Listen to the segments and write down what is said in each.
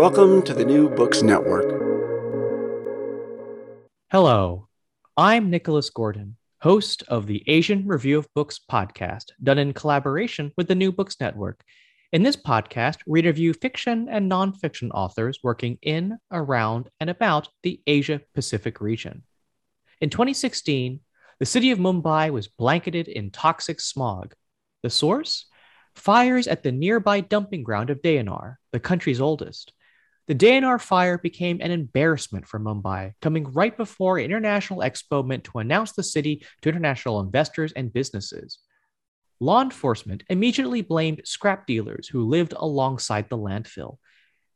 Welcome to the New Books Network. Hello, I'm Nicholas Gordon, host of the Asian Review of Books podcast, done in collaboration with the New Books Network. In this podcast, we interview fiction and nonfiction authors working in, around, and about the Asia Pacific region. In 2016, the city of Mumbai was blanketed in toxic smog. The source? Fires at the nearby dumping ground of Deonar, the country's oldest. The Deonar fire became an embarrassment for Mumbai, coming right before an international expo meant to announce the city to international investors and businesses. Law enforcement immediately blamed scrap dealers who lived alongside the landfill.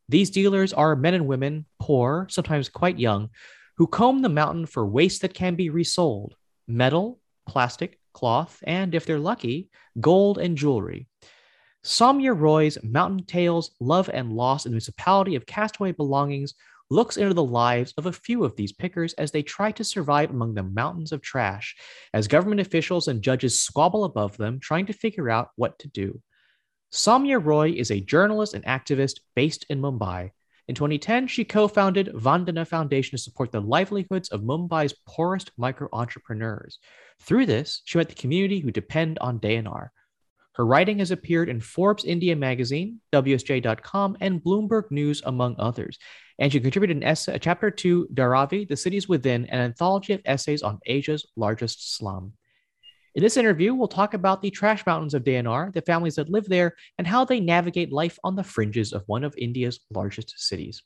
These dealers are men and women, poor, sometimes quite young, who comb the mountain for waste that can be resold metal, plastic, cloth, and if they're lucky, gold and jewelry. Saumya Roy's Mountain Tales, Love and Loss in the Municipality of Castaway Belongings looks into the lives of a few of these pickers as they try to survive among the mountains of trash, as government officials and judges squabble above them, trying to figure out what to do. Saumya Roy is a journalist and activist based in Mumbai. In 2010, she co founded Vandana Foundation to support the livelihoods of Mumbai's poorest micro entrepreneurs. Through this, she met the community who depend on Deonar. Her writing has appeared in Forbes India magazine, WSJ.com, and Bloomberg News, among others. And she contributed an essay, a chapter to Dharavi, The Cities Within, an anthology of essays on Asia's largest slum. In this interview, we'll talk about the trash mountains of Deonar, the families that live there, and how they navigate life on the fringes of one of India's largest cities.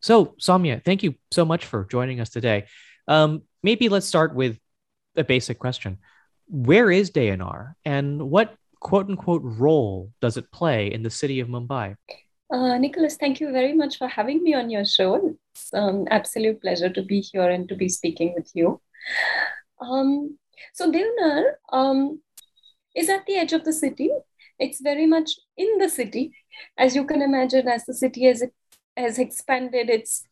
So, Saumya, thank you so much for joining us today. Um, maybe let's start with a basic question where is Deonar and what quote unquote role does it play in the city of Mumbai? Uh, Nicholas, thank you very much for having me on your show. It's an um, absolute pleasure to be here and to be speaking with you. Um, so, Deonar um, is at the edge of the city. It's very much in the city. As you can imagine, as the city has, has expanded, it's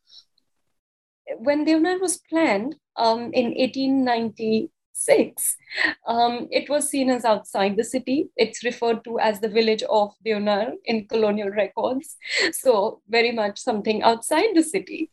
when Deonar was planned um, in 1890, six, um, it was seen as outside the city. It's referred to as the village of Deonar in colonial records. So, very much something outside the city.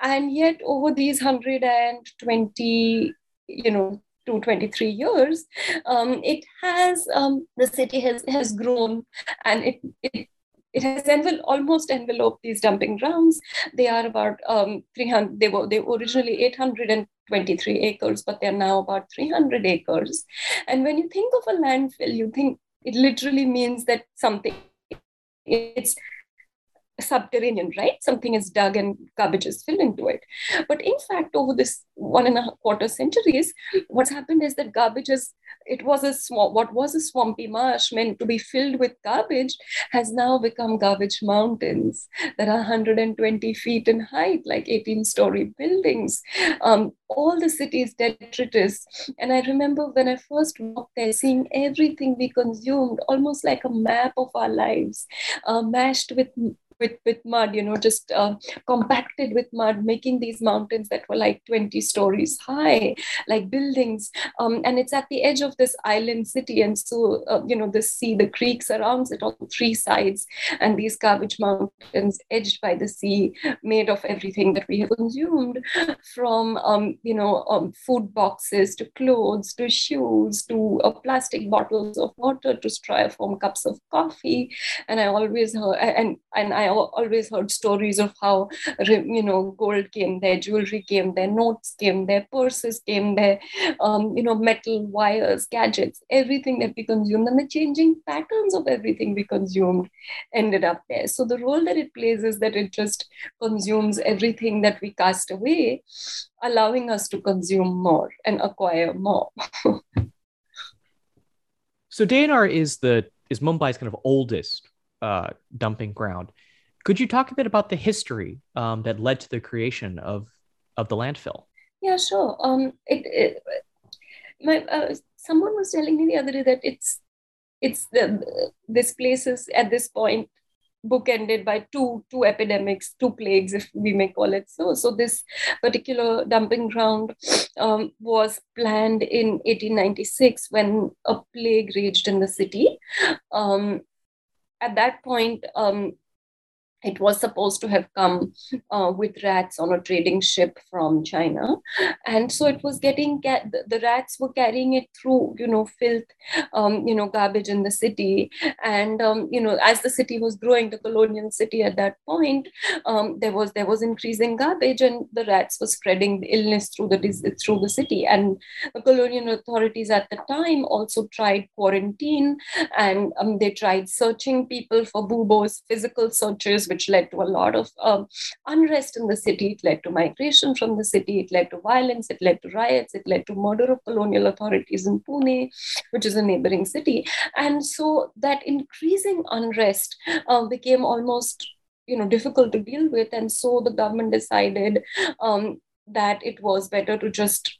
And yet, over these 120, you know, to 23 years, um, it has, um, the city has, has grown and it, it it has envel- almost enveloped these dumping grounds. They are about um, 300. They were they were originally 823 acres, but they're now about 300 acres. And when you think of a landfill, you think it literally means that something it's subterranean, right? Something is dug and garbage is filled into it. But in fact, over this one and a quarter centuries, what's happened is that garbage is it was a swamp, what was a swampy marsh meant to be filled with garbage has now become garbage mountains that are 120 feet in height, like 18 story buildings. Um, all the city's detritus. And I remember when I first walked there, seeing everything we consumed, almost like a map of our lives, uh, mashed with with with mud you know just uh, compacted with mud making these mountains that were like 20 stories high like buildings. Um, and it's at the edge of this island city and so uh, you know the sea the creek surrounds it on three sides. And these garbage mountains edged by the sea made of everything that we have consumed from um, you know um, food boxes to clothes to shoes to uh, plastic bottles of water to styrofoam cups of coffee. And i always heard and and i always heard stories of how you know gold came there, jewelry came there, notes came there, purses came there, um, you know metal wires, gadgets, everything that we consumed, and the changing patterns of everything we consumed ended up there. So the role that it plays is that it just consumes everything that we cast away, allowing us to consume more and acquire more. so Deonar is the is Mumbai's kind of oldest uh, dumping ground. Could you talk a bit about the history um, that led to the creation of of the landfill? Yeah, sure. Um, it, it my uh, someone was telling me the other day that it's it's the this place is at this point bookended by two two epidemics, two plagues, if we may call it so. So this particular dumping ground um, was planned in 1896 when a plague raged in the city. Um, at that point, um, it was supposed to have come uh, with rats on a trading ship from China, and so it was getting the rats were carrying it through, you know, filth, um, you know, garbage in the city, and um, you know, as the city was growing, the colonial city at that point, um, there was there was increasing garbage, and the rats were spreading the illness through the through the city, and the colonial authorities at the time also tried quarantine, and um, they tried searching people for buboes, physical searches which led to a lot of um, unrest in the city. It led to migration from the city. It led to violence. It led to riots. It led to murder of colonial authorities in Pune, which is a neighboring city. And so that increasing unrest uh, became almost you know difficult to deal with and so the government decided um, that it was better to just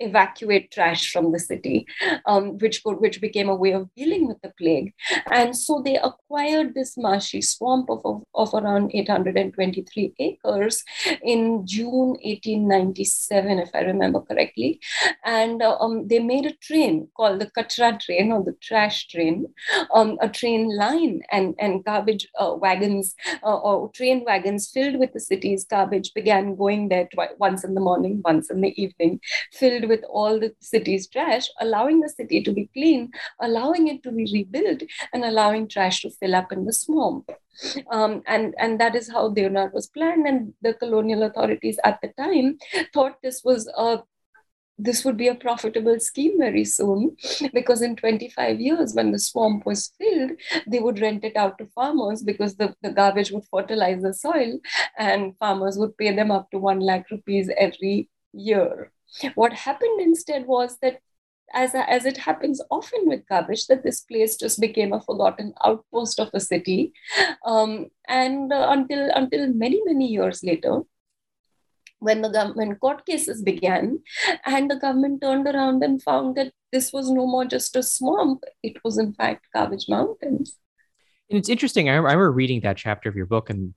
evacuate trash from the city, um, which which became a way of dealing with the plague. And so they acquired this marshy swamp of, of, of around 823 acres in June 1897, if I remember correctly. And uh, um, they made a train called the Kachra train or the trash train, um, a train line and, and garbage uh, wagons uh, or train wagons filled with the city's garbage began going there twice, once in the morning, once in the evening, filled with all the city's trash, allowing the city to be clean, allowing it to be rebuilt, and allowing trash to fill up in the swamp. Um, and, and that is how Deonar was planned. And the colonial authorities at the time thought this was a this would be a profitable scheme very soon because in 25 years when the swamp was filled they would rent it out to farmers because the, the garbage would fertilize the soil and farmers would pay them up to 1 lakh rupees every year what happened instead was that as, as it happens often with garbage, that this place just became a forgotten outpost of the city. Um, and uh, until, until many, many years later, when the government court cases began, and the government turned around and found that this was no more just a swamp, it was in fact garbage mountains. And it's interesting. I remember, I remember reading that chapter of your book and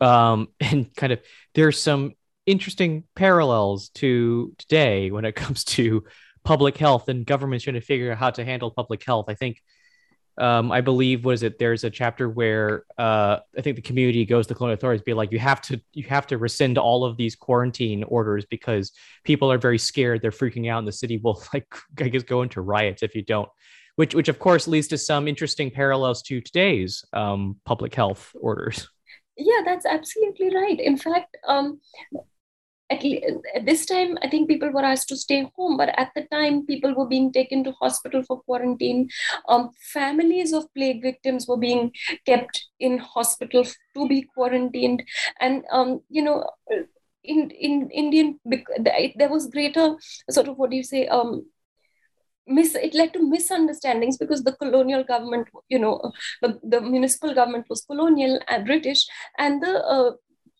um, and kind of there's some interesting parallels to today when it comes to public health and governments trying to figure out how to handle public health. I think, um, I believe, was it? There's a chapter where uh, I think the community goes to the colonial authorities, be like, you have to, you have to rescind all of these quarantine orders because people are very scared. They're freaking out, and the city will like, I guess, go into riots if you don't. Which, which of course leads to some interesting parallels to today's um, public health orders. Yeah, that's absolutely right. In fact, um, at, at this time, I think people were asked to stay home, but at the time, people were being taken to hospital for quarantine. Um, families of plague victims were being kept in hospital to be quarantined, and um, you know, in in Indian, there was greater sort of what do you say? Um, Mis- it led to misunderstandings because the colonial government, you know, the, the municipal government was colonial and British, and the uh,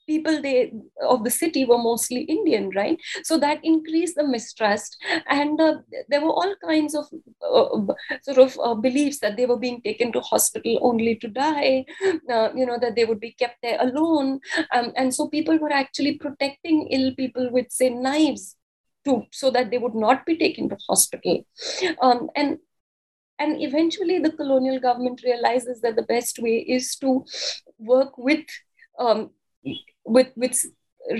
people they of the city were mostly indian right? So that increased the mistrust. And uh, there were all kinds of uh, sort of uh, beliefs that they were being taken to hospital only to die uh, you know that they would be kept there alone. Um, and so people were actually protecting ill people with say knives to so that they would not be taken to hospital. Um, and and eventually the colonial government realizes that the best way is to work with um, with with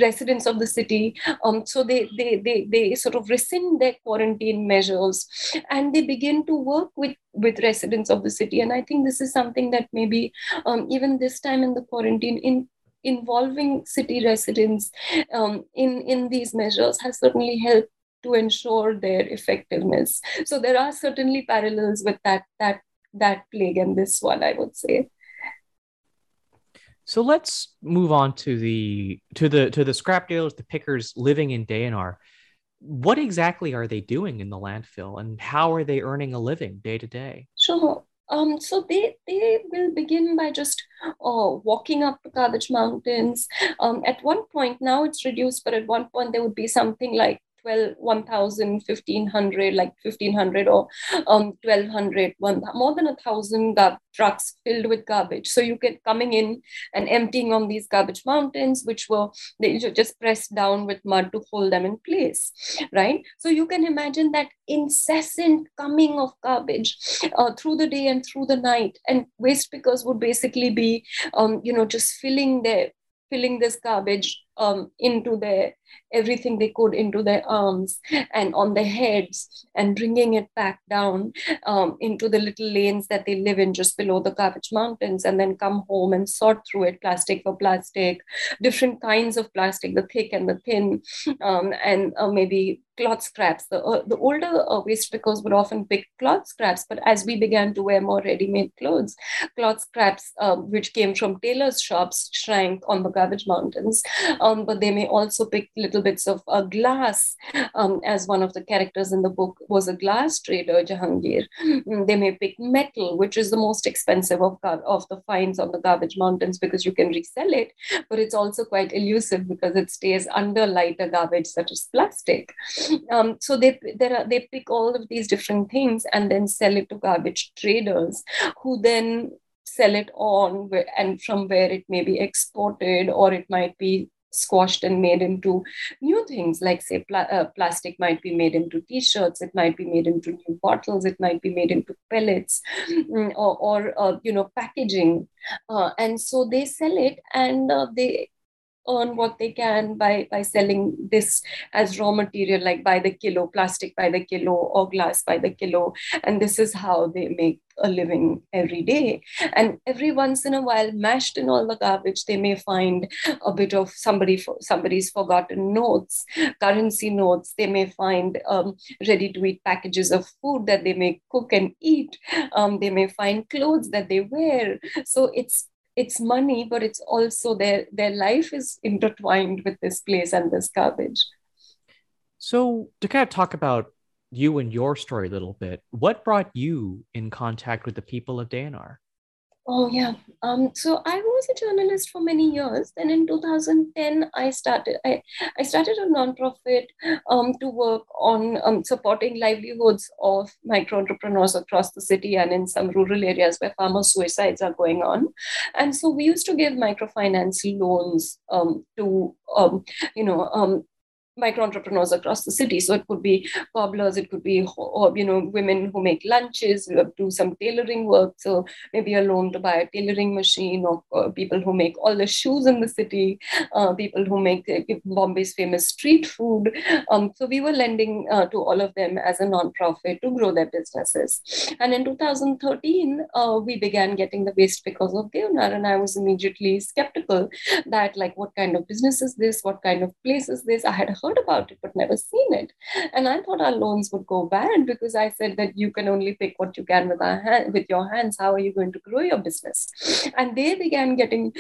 residents of the city um, so they, they they they sort of rescind their quarantine measures and they begin to work with with residents of the city. And i think this is something that maybe um, even this time in the quarantine in involving city residents um, in in these measures has certainly helped to ensure their effectiveness. So there are certainly parallels with that that that plague and this one i would say so let's move on to the to the to the scrap dealers, the pickers living in Deonar. What exactly are they doing in the landfill, and how are they earning a living day to day? Sure. Um, so they they will begin by just uh, walking up the Garbage Mountains. Um, at one point, now it's reduced, but at one point there would be something like 12 1000 1500 like 1500 or um 1200 one, more than a thousand gar- trucks filled with garbage. So you get coming in and emptying on these garbage mountains which were they just pressed down with mud to hold them in place right? So you can imagine that incessant coming of garbage uh, through the day and through the night. And waste pickers would basically be um, you know just filling their filling this garbage um, into their everything they could into their arms and on their heads and bringing it back down um, into the little lanes that they live in just below the garbage mountains and then come home and sort through it plastic for plastic different kinds of plastic the thick and the thin um, and uh, maybe cloth scraps. The, uh, the older uh, waste pickers would often pick cloth scraps, but as we began to wear more ready-made clothes, cloth scraps, um, which came from tailors' shops, shrank on the garbage mountains. Um, but they may also pick little bits of uh, glass, um, as one of the characters in the book was a glass trader, Jahangir. Mm, they may pick metal, which is the most expensive of, of the finds on the garbage mountains because you can resell it, but it's also quite elusive because it stays under lighter garbage such as plastic. Um, so they there are, they pick all of these different things and then sell it to garbage traders, who then sell it on and from where it may be exported or it might be squashed and made into new things. Like say pl- uh, plastic might be made into t-shirts it might be made into new bottles it might be made into pellets mm, or, or uh, you know packaging. Uh, and so they sell it and uh, they earn what they can by by selling this as raw material like by the kilo plastic by the kilo or glass by the kilo. And this is how they make a living every day. And every once in a while mashed in all the garbage they may find a bit of somebody for, somebody's forgotten notes currency notes. They may find um, ready to eat packages of food that they may cook and eat. Um, they may find clothes that they wear. So it's it's money, but it's also their their life is intertwined with this place and this garbage. So to kind of talk about you and your story a little bit, what brought you in contact with the people of Deonar? Oh yeah. Um, so I was a journalist for many years. Then in 2010, I started. I, I started a nonprofit um, to work on um, supporting livelihoods of micro entrepreneurs across the city and in some rural areas where farmer suicides are going on. And so we used to give microfinance loans um, to um, you know um, micro entrepreneurs across the city. So it could be cobblers, it could be you know women who make lunches, do some tailoring work. So maybe a loan to buy a tailoring machine, or, or people who make all the shoes in the city, uh, people who make uh, Bombay's famous street food. Um, so we were lending uh, to all of them as a nonprofit to grow their businesses. And in 2013, uh, we began getting the waste because of Deonar, and I was immediately skeptical that like what kind of business is this? What kind of place is this? I had heard about it but never seen it. And I thought our loans would go bad because I said that you can only pick what you can with our hand, with your hands. How are you going to grow your business? And they began getting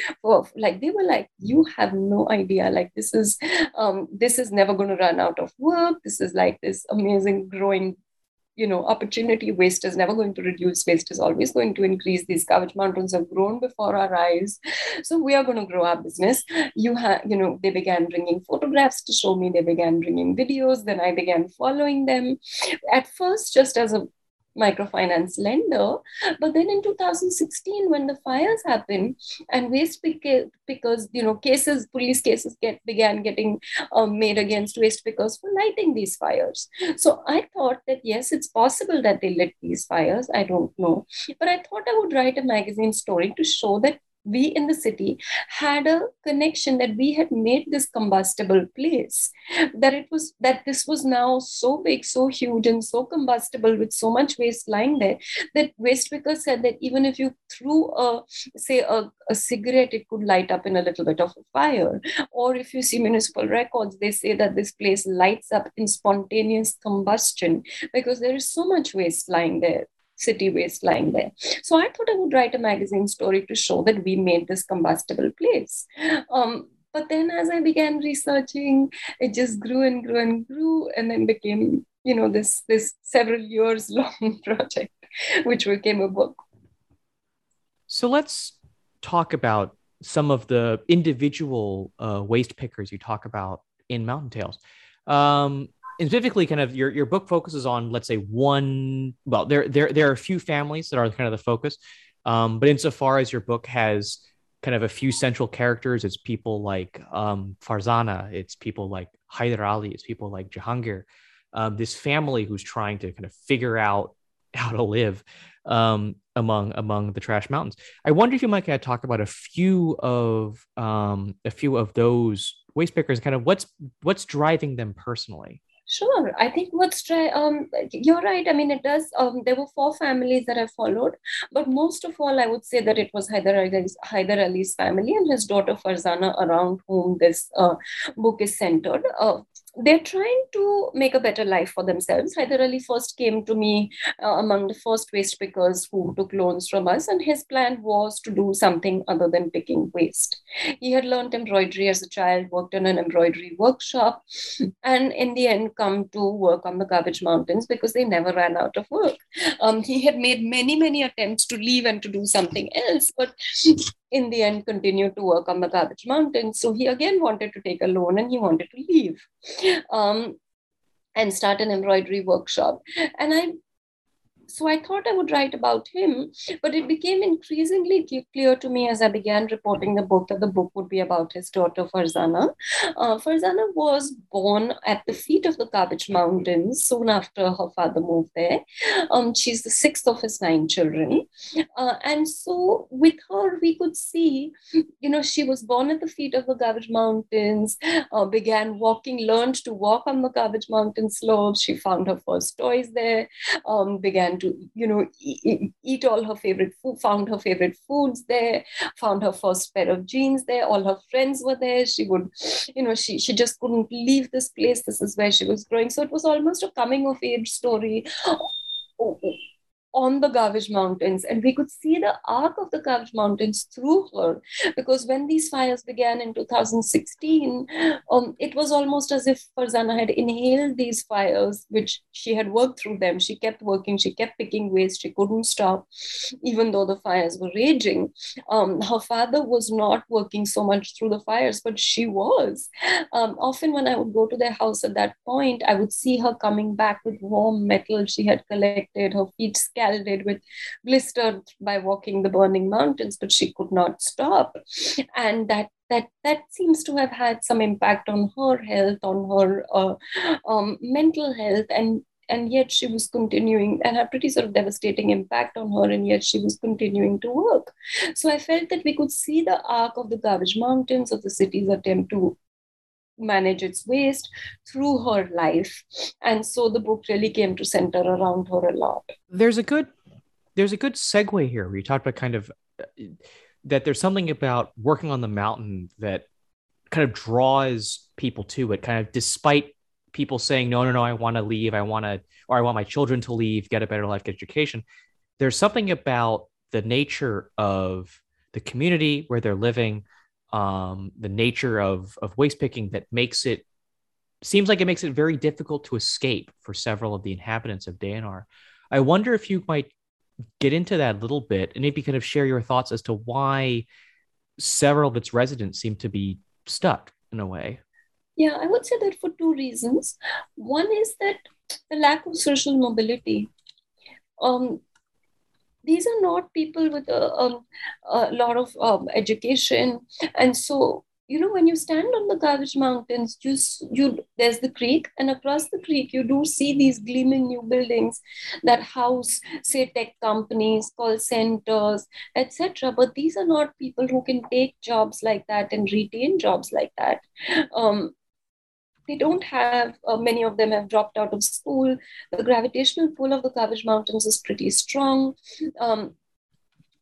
like they were like, you have no idea. Like this is um, this is never going to run out of work. This is like this amazing growing you know opportunity waste is never going to reduce. Waste is always going to increase. These garbage mountains have grown before our eyes. So we are going to grow our business. You have you know they began bringing photographs to show me. They began bringing videos. Then i began following them. At first just as a microfinance lender. But then in 2016, when the fires happened and waste pick- pickers, you know, cases, police cases get began getting um, made against waste pickers for lighting these fires. So I thought that yes, it's possible that they lit these fires. I don't know, but I thought I would write a magazine story to show that we in the city had a connection that we had made this combustible place. That it was that this was now so big so huge and so combustible with so much waste lying there that waste pickers said that even if you threw a say a, a cigarette it could light up in a little bit of a fire. Or if you see municipal records they say that this place lights up in spontaneous combustion because there is so much waste lying there city waste lying there. So I thought I would write a magazine story to show that we made this combustible place. Um, but then as I began researching, it just grew and grew and grew, and then became, you know, this this several years long project, which became a book. So let's talk about some of the individual uh, waste pickers you talk about in Mountain Tales. Um, and specifically kind of your, your book focuses on let's say one well there there there are a few families that are kind of the focus. Um, but insofar as your book has kind of a few central characters it's people like um, farzana it's people like Haider Ali it's people like Jahangir um, this family who's trying to kind of figure out how to live um, among among the trash mountains. I wonder if you might kind of talk about a few of um, a few of those waste pickers kind of what's what's driving them personally Sure. I think what's try um you're right. I mean it does um there were four families that I followed, but most of all I would say that it was Haider Ali's Haider Ali's family and his daughter Farzana around whom this uh, book is centered. Uh, they're trying to make a better life for themselves. Haider Ali first came to me uh, among the first waste pickers who took loans from us, and his plan was to do something other than picking waste. He had learned embroidery as a child, worked in an embroidery workshop, and in the end, come to work on the garbage Mountains because they never ran out of work. Um, he had made many, many attempts to leave and to do something else, but in the end continued to work on the Garbage Mountain. So he again wanted to take a loan and he wanted to leave um, and start an embroidery workshop. And I so I thought I would write about him, but it became increasingly clear to me as I began reporting the book that the book would be about his daughter Farzana. Uh, Farzana was born at the feet of the Kavach Mountains soon after her father moved there. Um, she's the sixth of his nine children. Uh, and so with her, we could see, you know, she was born at the feet of the Kavach Mountains, uh, began walking, learned to walk on the Kavach Mountain slopes. She found her first toys there, um, began to you know eat, all her favorite food found her favorite foods there found her first pair of jeans there all her friends were there. She would you know she she just couldn't leave this place. This is where she was growing. So it was almost a coming of age story on the Kavach Mountains, and we could see the arc of the Kavach Mountains through her. Because when these fires began in 2016, um, it was almost as if Farzana had inhaled these fires, which she had worked through them. She kept working, she kept picking waste, she couldn't stop, even though the fires were raging. Um, her father was not working so much through the fires, but she was. Um, often, when I would go to their house at that point, I would see her coming back with warm metal she had collected, her feet scattered scalded with blistered by walking the burning mountains, but she could not stop. And that that that seems to have had some impact on her health on her uh, um, mental health and and yet she was continuing and had pretty sort of devastating impact on her and yet she was continuing to work so i felt that we could see the arc of the garbage mountains of the city's attempt to manage its waste through her life. And so the book really came to center around her a lot. There's a good there's a good segue here where you talked about kind of uh, that there's something about working on the mountain that kind of draws people to it kind of despite people saying no no no i want to leave i want to or i want my children to leave get a better life get education. There's something about the nature of the community where they're living um, the nature of of waste picking that makes it seems like it makes it very difficult to escape for several of the inhabitants of Deonar. I wonder if you might get into that a little bit and maybe kind of share your thoughts as to why several of its residents seem to be stuck in a way. Yeah, I would say that for two reasons. One is that the lack of social mobility. Um, these are not people with a, um, a lot of um, education, and so you know when you stand on the garbage mountains you you there's the creek and across the creek you do see these gleaming new buildings that house say tech companies call centers etc but these are not people who can take jobs like that and retain jobs like that. Um, they don't have uh, many of them have dropped out of school. The gravitational pull of the garbage mountains is pretty strong. Um,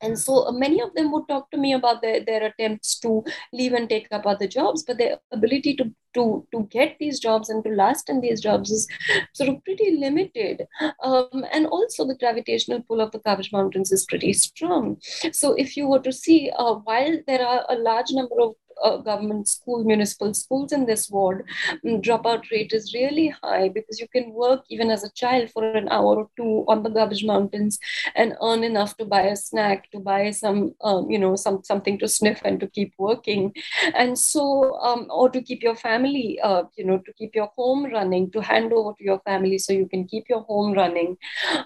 and so uh, many of them would talk to me about their, their attempts to leave and take up other jobs but their ability to to to get these jobs and to last in these jobs is sort of pretty limited. Um, and also the gravitational pull of the Garbage Mountains is pretty strong. So if you were to see uh, while there are a large number of uh, government school, municipal schools in this ward, mm, dropout rate is really high because you can work even as a child for an hour or two on the garbage mountains and earn enough to buy a snack, to buy some, um, you know, some something to sniff and to keep working, and so um, or to keep your family, uh, you know, to keep your home running, to hand over to your family so you can keep your home running,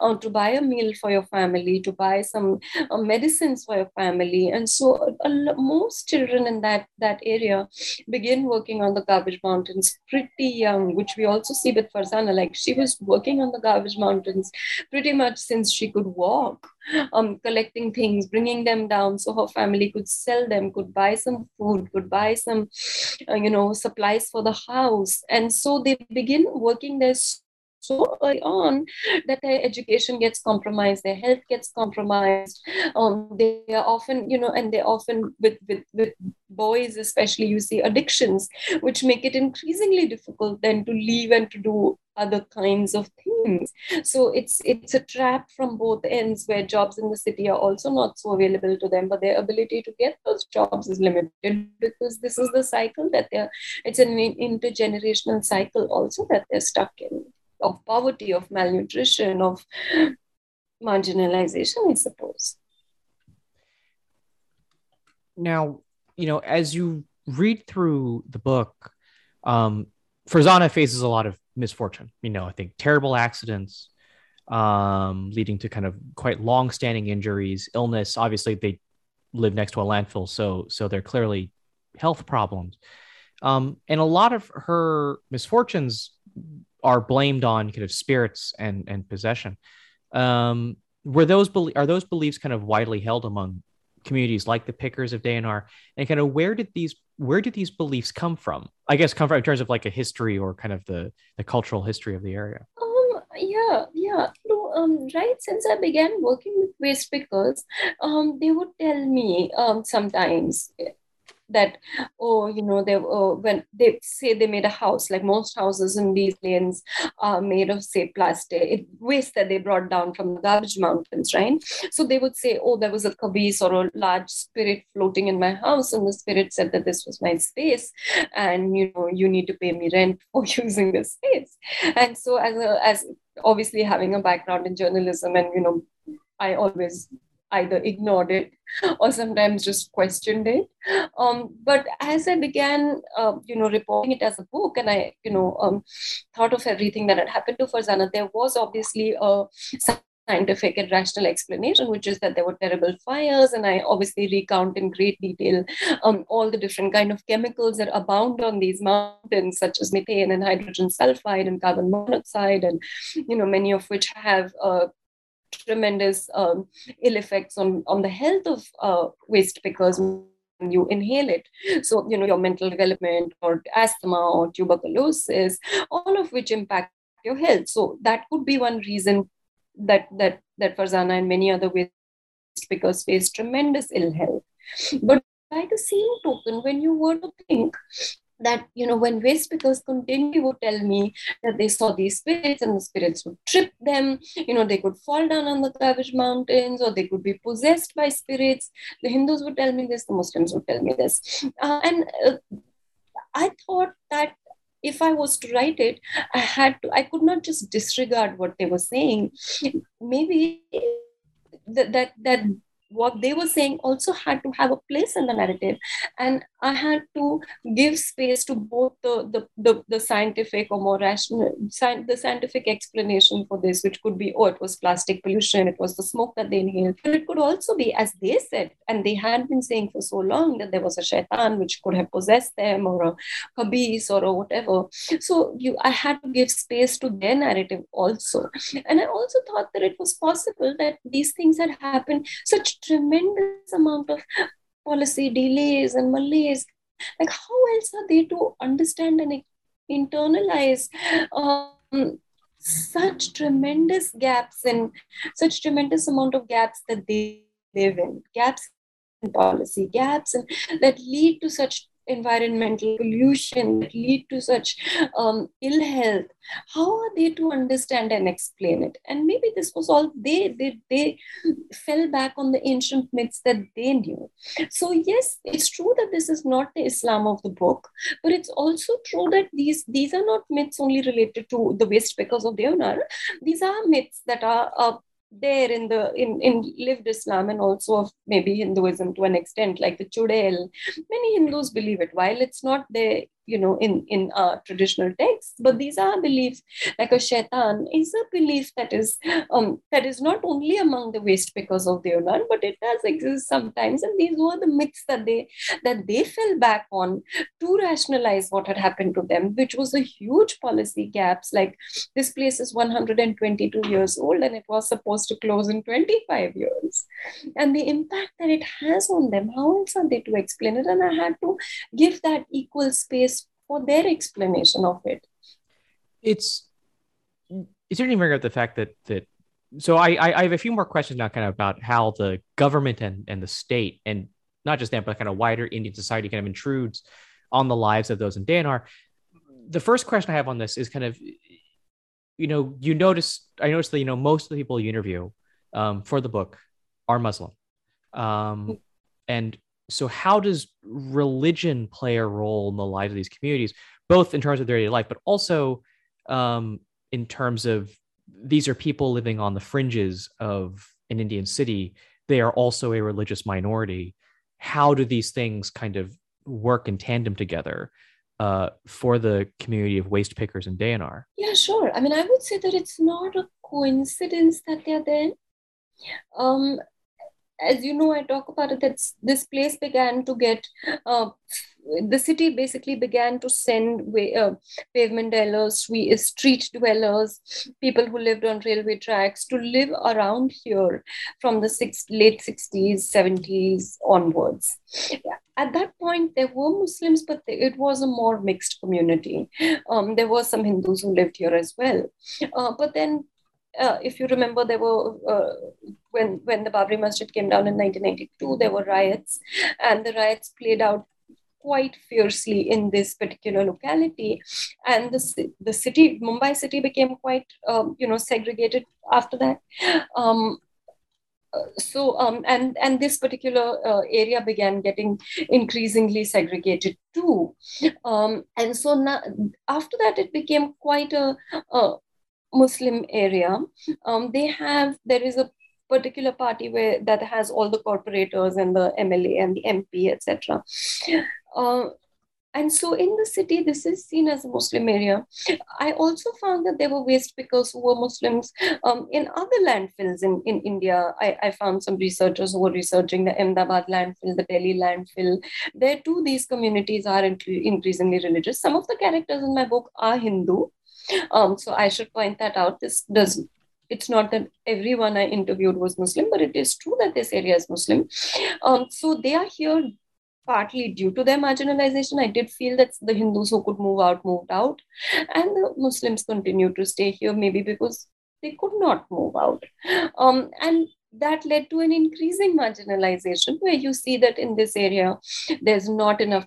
uh, to buy a meal for your family, to buy some uh, medicines for your family, and so most children in that that area begin working on the garbage mountains pretty young, which we also see with Farzana. Like she was working on the garbage mountains pretty much since she could walk, um, collecting things, bringing them down so her family could sell them, could buy some food, could buy some, uh, you know, supplies for the house. And so they begin working there so early on that their education gets compromised, their health gets compromised. Um, they are often, you know, and they often with, with, with boys especially, you see addictions, which make it increasingly difficult then to leave and to do other kinds of things. So it's it's a trap from both ends where jobs in the city are also not so available to them, but their ability to get those jobs is limited because this is the cycle that they're it's an intergenerational cycle also that they're stuck in of poverty, of malnutrition, of marginalization, I suppose. Now, you know, as you read through the book, um, Farzana faces a lot of misfortune. You know, I think terrible accidents, um, leading to kind of quite long-standing injuries, illness. Obviously, they live next to a landfill, so so they're clearly health problems. Um, and a lot of her misfortunes are blamed on kind of spirits and and possession. Um, were those be- are those beliefs kind of widely held among communities like the pickers of Deonar? And kind of where did these where did these beliefs come from? I guess come from in terms of like a history or kind of the the cultural history of the area. Um, yeah, yeah. No, um, right since I began working with waste pickers, um, they would tell me um sometimes that oh you know they uh, when they say they made a house like most houses in these lanes are made of say plastic it, waste that they brought down from the garbage mountains right? So they would say oh there was a kabis or a large spirit floating in my house and the spirit said that this was my space and you know you need to pay me rent for using this space. And so as a as obviously having a background in journalism and you know I always either ignored it or sometimes just questioned it. Um, but as I began, uh, you know, reporting it as a book, and I, you know, um, thought of everything that had happened to Farzana, there was obviously a scientific and rational explanation, which is that there were terrible fires, and I obviously recount in great detail um, all the different kind of chemicals that abound on these mountains, such as methane and hydrogen sulfide and carbon monoxide, and you know many of which have uh, tremendous um, ill effects on on the health of uh, waste pickers when you inhale it. So you know your mental development or asthma or tuberculosis, all of which impact your health. So that could be one reason that that that Farzana and many other waste pickers face tremendous ill health. But by the same token, when you were to think that you know when waste pickers continually would tell me that they saw these spirits and the spirits would trip them. You know they could fall down on the Kavish mountains or they could be possessed by spirits. The hindus would tell me this the muslims would tell me this. Uh, and uh, i thought that if i was to write it i had to i could not just disregard what they were saying. Maybe that that that what they were saying also had to have a place in the narrative. And i had to give space to both the the, the, the scientific or more rational sci- the scientific explanation for this which could be oh it was plastic pollution it was the smoke that they inhaled. But it could also be as they said and they had been saying for so long that there was a shaitan which could have possessed them or a khabis or, or whatever. So you i had to give space to their narrative also. And i also thought that it was possible that these things had happened such tremendous amount of policy delays and malaise. Like, how else are they to understand and internalize um, such tremendous gaps and such tremendous amount of gaps that they live in? Gaps in policy, gaps and that lead to such environmental pollution that lead to such um, ill health how are they to understand and explain it and maybe this was all they they, they fell back on the ancient myths that they knew so yes it's true that this is not the islam of the book but it's also true that these these are not myths only related to the waste pickers of Deonar. these are myths that are uh, there in the in, in lived Islam and also of maybe Hinduism to an extent, like the Chudail. Many Hindus believe it. While it's not there you know in in uh, traditional texts. But these are beliefs like a shaitan is a belief that is um, that is not only among the waste pickers of the Yunan, but it does exist sometimes. And these were the myths that they that they fell back on to rationalize what had happened to them which was a huge policy gaps. Like this place is 122 years old and it was supposed to close in 25 years. And the impact that it has on them how else are they to explain it? And i had to give that equal space for their explanation of it. It's it's certainly bring up the fact that that so I I have a few more questions now, kind of about how the government and and the state and not just that, but kind of wider Indian society kind of intrudes on the lives of those in Deonar. The first question I have on this is kind of, you know, you notice I noticed that you know most of the people you interview um, for the book are Muslim, um, and so how does religion play a role in the lives of these communities both in terms of their daily life but also um, in terms of these are people living on the fringes of an indian city they are also a religious minority how do these things kind of work in tandem together uh, for the community of waste pickers in Deonar? Yeah, sure. I mean, I would say that it's not a coincidence that they're there. Um, as you know, I talk about it that this place began to get, uh, the city basically began to send way, uh, pavement dwellers, street dwellers, people who lived on railway tracks to live around here from the six, late 60s, 70s onwards. At that point, there were Muslims, but it was a more mixed community. Um, there were some Hindus who lived here as well. Uh, but then uh, if you remember, there were uh, when when the Babri Masjid came down in 1992, there were riots, and the riots played out quite fiercely in this particular locality, and the the city, Mumbai city, became quite um, you know segregated after that. Um, so um, and and this particular uh, area began getting increasingly segregated too um, and so now after that it became quite a, a Muslim area, um, they have there is a particular party where that has all the corporators and the MLA and the MP, etc. Uh, and so in the city, this is seen as a Muslim area. I also found that there were waste pickers who were Muslims um, in other landfills in, in India. I, I found some researchers who were researching the Ahmedabad landfill, the Delhi landfill. There too, these communities are increasingly religious. Some of the characters in my book are Hindu. Um, so I should point that out. This does it's not that everyone I interviewed was Muslim, but it is true that this area is Muslim. Um, so they are here partly due to their marginalization. I did feel that the Hindus who could move out moved out, and the Muslims continue to stay here, maybe because they could not move out. Um, and that led to an increasing marginalization where you see that in this area, there's not enough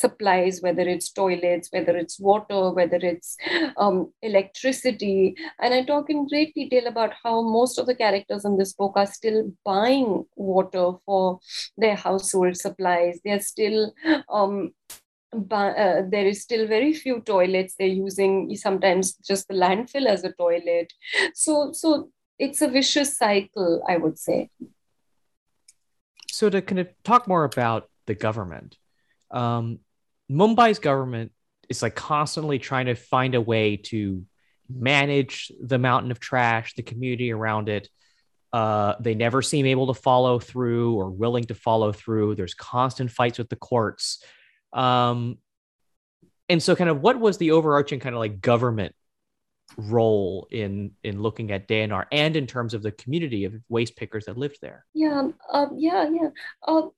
supplies, whether it's toilets, whether it's water, whether it's um, electricity. And I talk in great detail about how most of the characters in this book are still buying water for their household supplies. They're still um, but uh, there is still very few toilets they're using sometimes just the landfill as a toilet so so it's a vicious cycle i would say so to kind of talk more about the government um, Mumbai's government is like constantly trying to find a way to manage the mountain of trash, the community around it. Uh, they never seem able to follow through or willing to follow through. There's constant fights with the courts. Um, and so, kind of, what was the overarching kind of like government role in in looking at Deonar and in terms of the community of waste pickers that lived there? Yeah, um, yeah, yeah. Uh,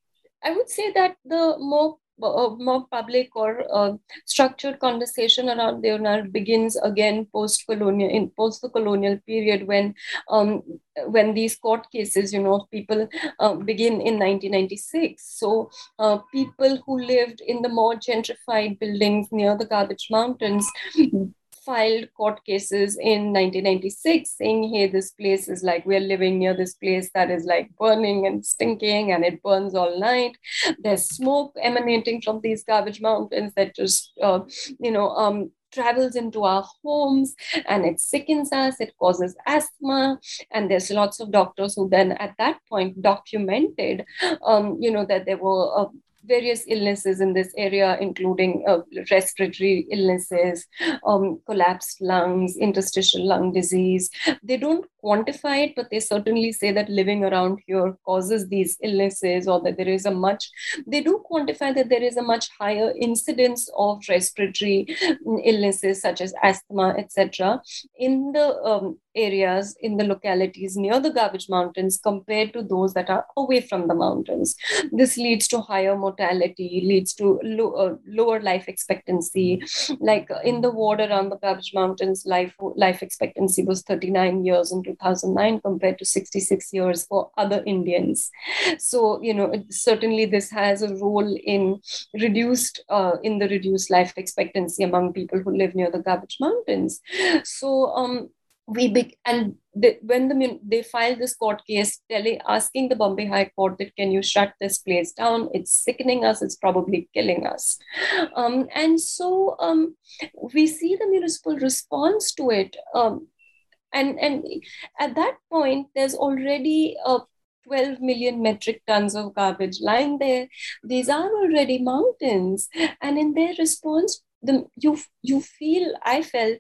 I would say that the more more public or uh, structured conversation around Deonar begins again post-colonial in post-colonial period when um, when these court cases, you know, people uh, begin in 1996. So uh, people who lived in the more gentrified buildings near the Garbage Mountains filed court cases in 1996 saying, hey, this place is like, we're living near this place that is like burning and stinking and it burns all night. There's smoke emanating from these garbage mountains that just, uh, you know, um, travels into our homes and it sickens us, it causes asthma. And there's lots of doctors who then at that point documented, um, you know, that there were uh, various illnesses in this area, including uh, respiratory illnesses, um, collapsed lungs, interstitial lung disease. They don't quantify it, but they certainly say that living around here causes these illnesses or that there is a much, they do quantify that there is a much higher incidence of respiratory illnesses such as asthma, etc., in the um, areas, in the localities near the garbage mountains compared to those that are away from the mountains. This leads to higher mortality, leads to lo- uh, lower life expectancy. Like in the ward around the garbage mountains, life, life expectancy was 39 years in 2009 compared to 66 years for other Indians. So, you know, certainly this has a role in reduced, uh, in the reduced life expectancy among people who live near the garbage mountains. So, um, we be, and when the they filed this court case telling asking the bombay high court that can you shut this place down? It's sickening us. It's probably killing us. Um, and so um, we see the municipal response to it. Um, and and at that point there's already a 12 million metric tons of garbage lying there. These are already mountains. And in their response the you you feel i felt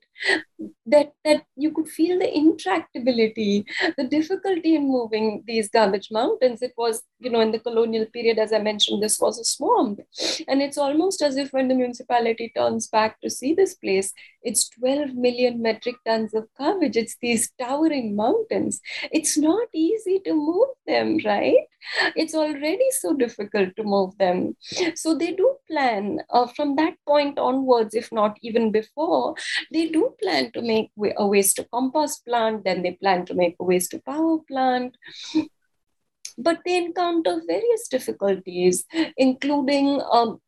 that that you could feel the intractability the difficulty in moving these garbage mountains. It was you know in the colonial period as i mentioned this was a swamp and it's almost as if when the municipality turns back to see this place it's 12 million metric tons of garbage. It's these towering mountains. It's not easy to move them right? It's already so difficult to move them. So they do plan uh, from that point onwards if not even before they do plan to make a waste to compost plant, then they plan to make a waste to power plant. But they encounter various difficulties, including um,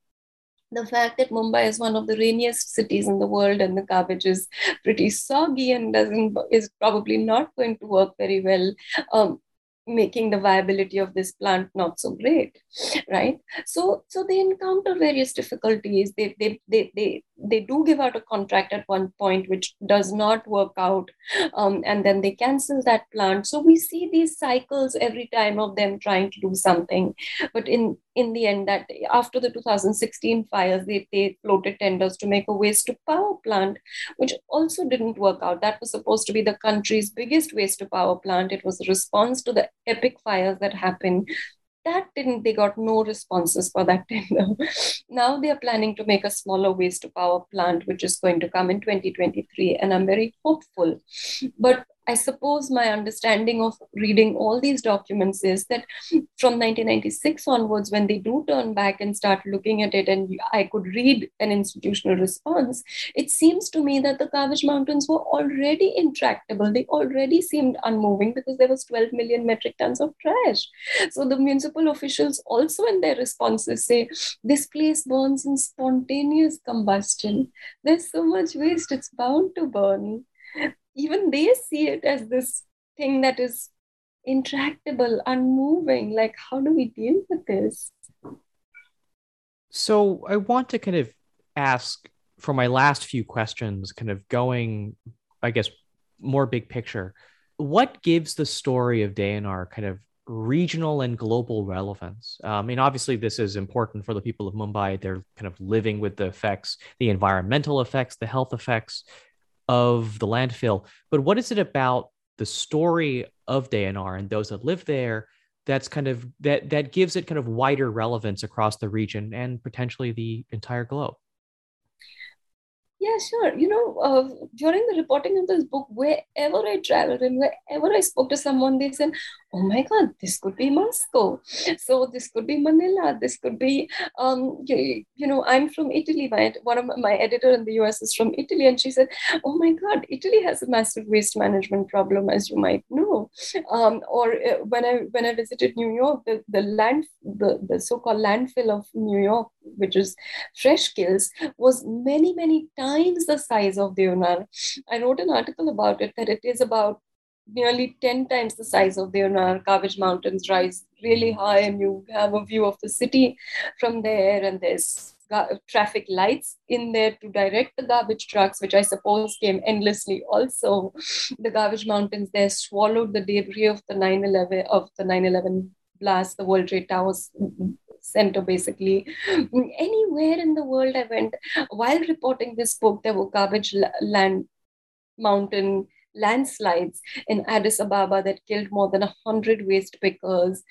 the fact that Mumbai is one of the rainiest cities in the world and the garbage is pretty soggy and doesn't is probably not going to work very well um, making the viability of this plant not so great right? So so they encounter various difficulties. They they they they, they do give out a contract at one point which does not work out um, and then they cancel that plant. So we see these cycles every time of them trying to do something. But in in the end that after the 2016 fires, they, they floated tenders to make a waste to power plant, which also didn't work out. That was supposed to be the country's biggest waste to power plant. It was a response to the epic fires that happened that didn't they got no responses for that tender now they are planning to make a smaller waste to power plant which is going to come in 2023 and i'm very hopeful but I suppose my understanding of reading all these documents is that from 1996 onwards, when they do turn back and start looking at it, and I could read an institutional response, it seems to me that the Garbage Mountains were already intractable. They already seemed unmoving because there was 12 million metric tons of trash. So the municipal officials also in their responses say, this place burns in spontaneous combustion. There's so much waste, it's bound to burn even they see it as this thing that is intractable, unmoving. Like, how do we deal with this? So, I want to kind of ask for my last few questions, kind of going, I guess, more big picture. What gives the story of Deonar kind of regional and global relevance? Uh, I mean, obviously, this is important for the people of Mumbai. They're kind of living with the effects, the environmental effects, the health effects of the landfill. But what is it about the story of Deonar and those that live there that's kind of that that gives it kind of wider relevance across the region and potentially the entire globe? Yeah, sure. You know, uh, during the reporting of this book, wherever I traveled and wherever I spoke to someone, they said, oh my God, this could be Moscow. So this could be Manila. This could be, um, you, you know, I'm from Italy. My, one of my editor in the US is from Italy. And she said, oh my God, Italy has a massive waste management problem, as you might know. Um, or uh, when I when I visited New York, the, the land, the, the so-called landfill of New York, which is Fresh Kills, was many, many times the size of the Deonar. I wrote an article about it that it is about nearly 10 times the size of their Garbage Mountains rise really high, and you have a view of the city from there, and there's traffic lights in there to direct the garbage trucks, which I suppose came endlessly. Also, the garbage mountains there swallowed the debris of the 9/11 of the 9/11 blast, the World Trade Towers center basically anywhere in the world i went while reporting this book there were garbage land mountain landslides in Addis Ababa that killed more than 100 waste pickers,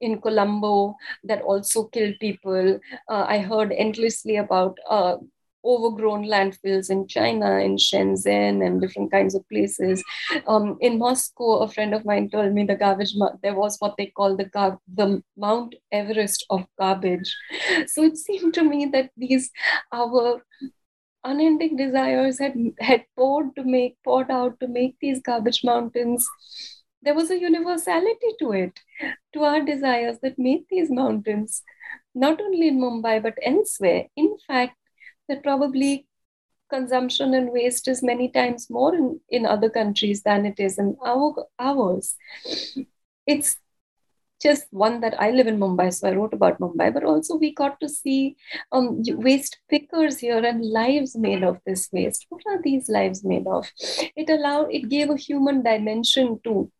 in Colombo that also killed people. Uh, I heard endlessly about uh, overgrown landfills in China, in Shenzhen, and different kinds of places. Um, in Moscow, a friend of mine told me the garbage there was what they call the gar- the Mount Everest of garbage. So it seemed to me that these our unending desires had had poured to make poured out to make these garbage mountains. There was a universality to it to our desires that made these mountains not only in mumbai but elsewhere. In fact that probably consumption and waste is many times more in, in other countries than it is in our ours. It's just one that I live in Mumbai, so I wrote about Mumbai, but also we got to see um, waste pickers here and lives made of this waste. What are these lives made of? It allowed, it gave a human dimension to,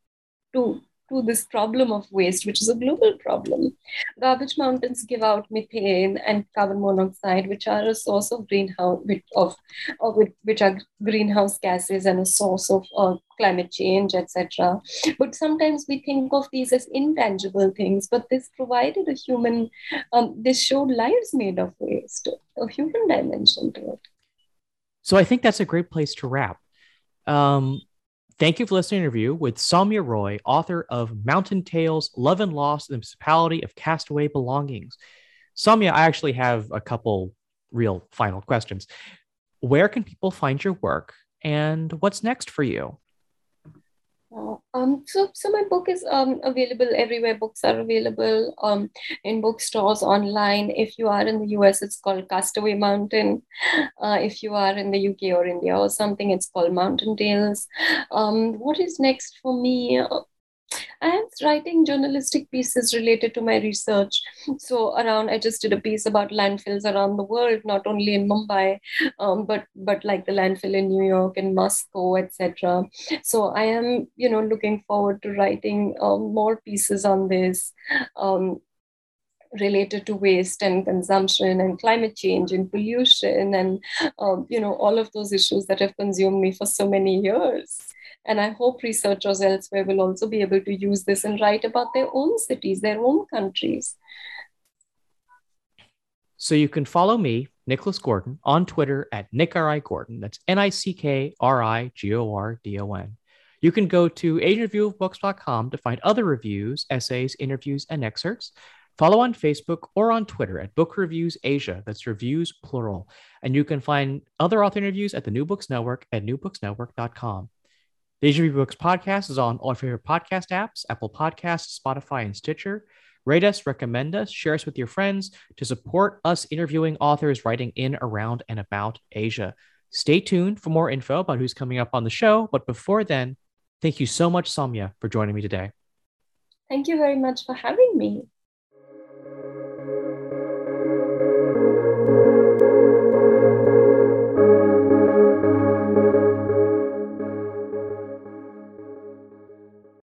to to this problem of waste, which is a global problem. Garbage mountains give out methane and carbon monoxide, which are a source of greenhouse of, of which are greenhouse gases and a source of uh, climate change, etc. But sometimes we think of these as intangible things. But this provided a human, um, this showed lives made of waste, a human dimension to it. So I think that's a great place to wrap. Um, Thank you for listening to interview with Saumya Roy, author of Mountain Tales, Love and Loss, the Municipality of Castaway Belongings. Saumya, I actually have a couple real final questions. Where can people find your work and what's next for you? Um, so, so my book is um, available everywhere. Books are available um, in bookstores, online. If you are in the US, it's called Castaway Mountain. Uh, if you are in the UK or India or something, it's called Mountain Tales. Um, what is next for me? I am writing journalistic pieces related to my research. So around, I just did a piece about landfills around the world, not only in Mumbai, um, but but like the landfill in New York and Moscow, etc. So I am, you know, looking forward to writing um, more pieces on this. Um, related to waste and consumption and climate change and pollution and um, you know all of those issues that have consumed me for so many years and i hope researchers elsewhere will also be able to use this and write about their own cities their own countries so you can follow me nicholas gordon on twitter at nick r i gordon that's n-i-c-k-r-i-g-o-r-d-o-n you can go to asianreviewofbooks.com to find other reviews, essays, interviews, and excerpts. Follow on Facebook or on Twitter at Book Reviews Asia. That's reviews plural. And you can find other author interviews at the New Books Network at newbooksnetwork.com. The Asian Review Books podcast is on all your favorite podcast apps Apple Podcasts, Spotify, and Stitcher. Rate us, recommend us, share us with your friends to support us interviewing authors writing in, around, and about Asia. Stay tuned for more info about who's coming up on the show. But before then, thank you so much, Saumya, for joining me today. Thank you very much for having me.